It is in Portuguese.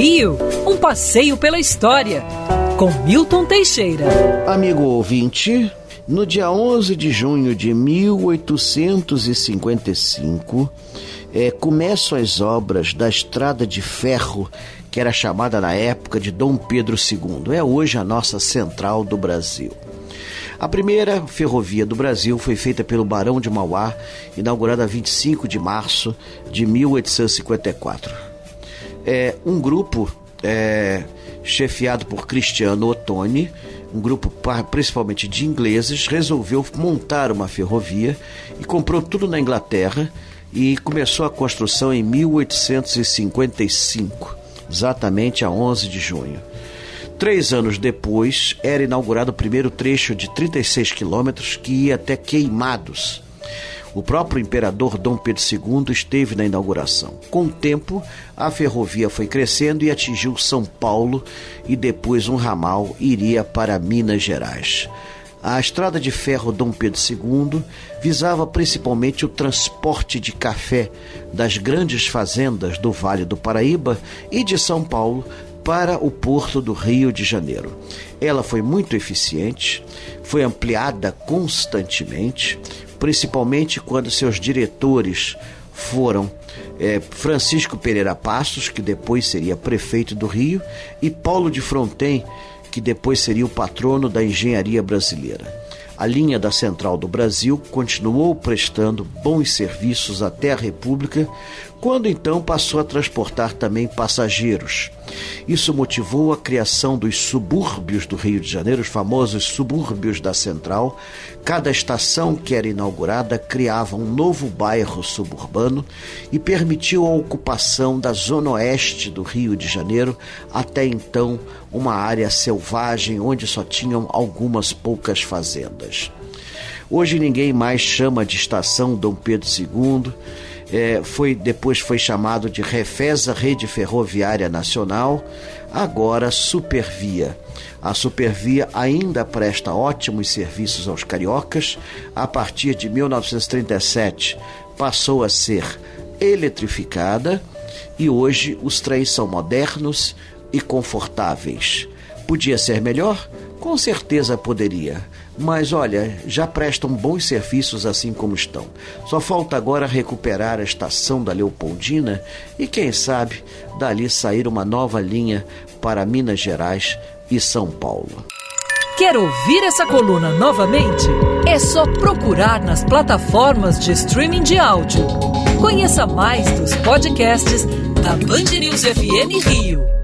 Rio, um passeio pela história, com Milton Teixeira. Amigo ouvinte, no dia 11 de junho de 1855, é, começam as obras da estrada de ferro que era chamada na época de Dom Pedro II. É hoje a nossa central do Brasil. A primeira ferrovia do Brasil foi feita pelo Barão de Mauá, inaugurada 25 de março de 1854. É, um grupo é, chefiado por Cristiano Ottoni, um grupo principalmente de ingleses, resolveu montar uma ferrovia e comprou tudo na Inglaterra e começou a construção em 1855, exatamente a 11 de junho. Três anos depois, era inaugurado o primeiro trecho de 36 quilômetros que ia até Queimados. O próprio imperador Dom Pedro II esteve na inauguração. Com o tempo, a ferrovia foi crescendo e atingiu São Paulo e depois um ramal iria para Minas Gerais. A estrada de ferro Dom Pedro II visava principalmente o transporte de café das grandes fazendas do Vale do Paraíba e de São Paulo para o porto do Rio de Janeiro. Ela foi muito eficiente, foi ampliada constantemente, principalmente quando seus diretores foram é, Francisco Pereira Passos, que depois seria prefeito do Rio, e Paulo de Fronten, que depois seria o patrono da engenharia brasileira. A linha da Central do Brasil continuou prestando bons serviços até a República, quando então passou a transportar também passageiros. Isso motivou a criação dos subúrbios do Rio de Janeiro, os famosos subúrbios da Central. Cada estação que era inaugurada criava um novo bairro suburbano e permitiu a ocupação da zona oeste do Rio de Janeiro, até então uma área selvagem onde só tinham algumas poucas fazendas. Hoje ninguém mais chama de estação Dom Pedro II é, foi depois foi chamado de Refesa Rede Ferroviária Nacional, agora Supervia. A Supervia ainda presta ótimos serviços aos cariocas. A partir de 1937 passou a ser eletrificada e hoje os trens são modernos e confortáveis. Podia ser melhor? Com certeza poderia. Mas olha, já prestam bons serviços assim como estão. Só falta agora recuperar a estação da Leopoldina e, quem sabe, dali sair uma nova linha para Minas Gerais e São Paulo. Quer ouvir essa coluna novamente? É só procurar nas plataformas de streaming de áudio. Conheça mais dos podcasts da Band News FM Rio.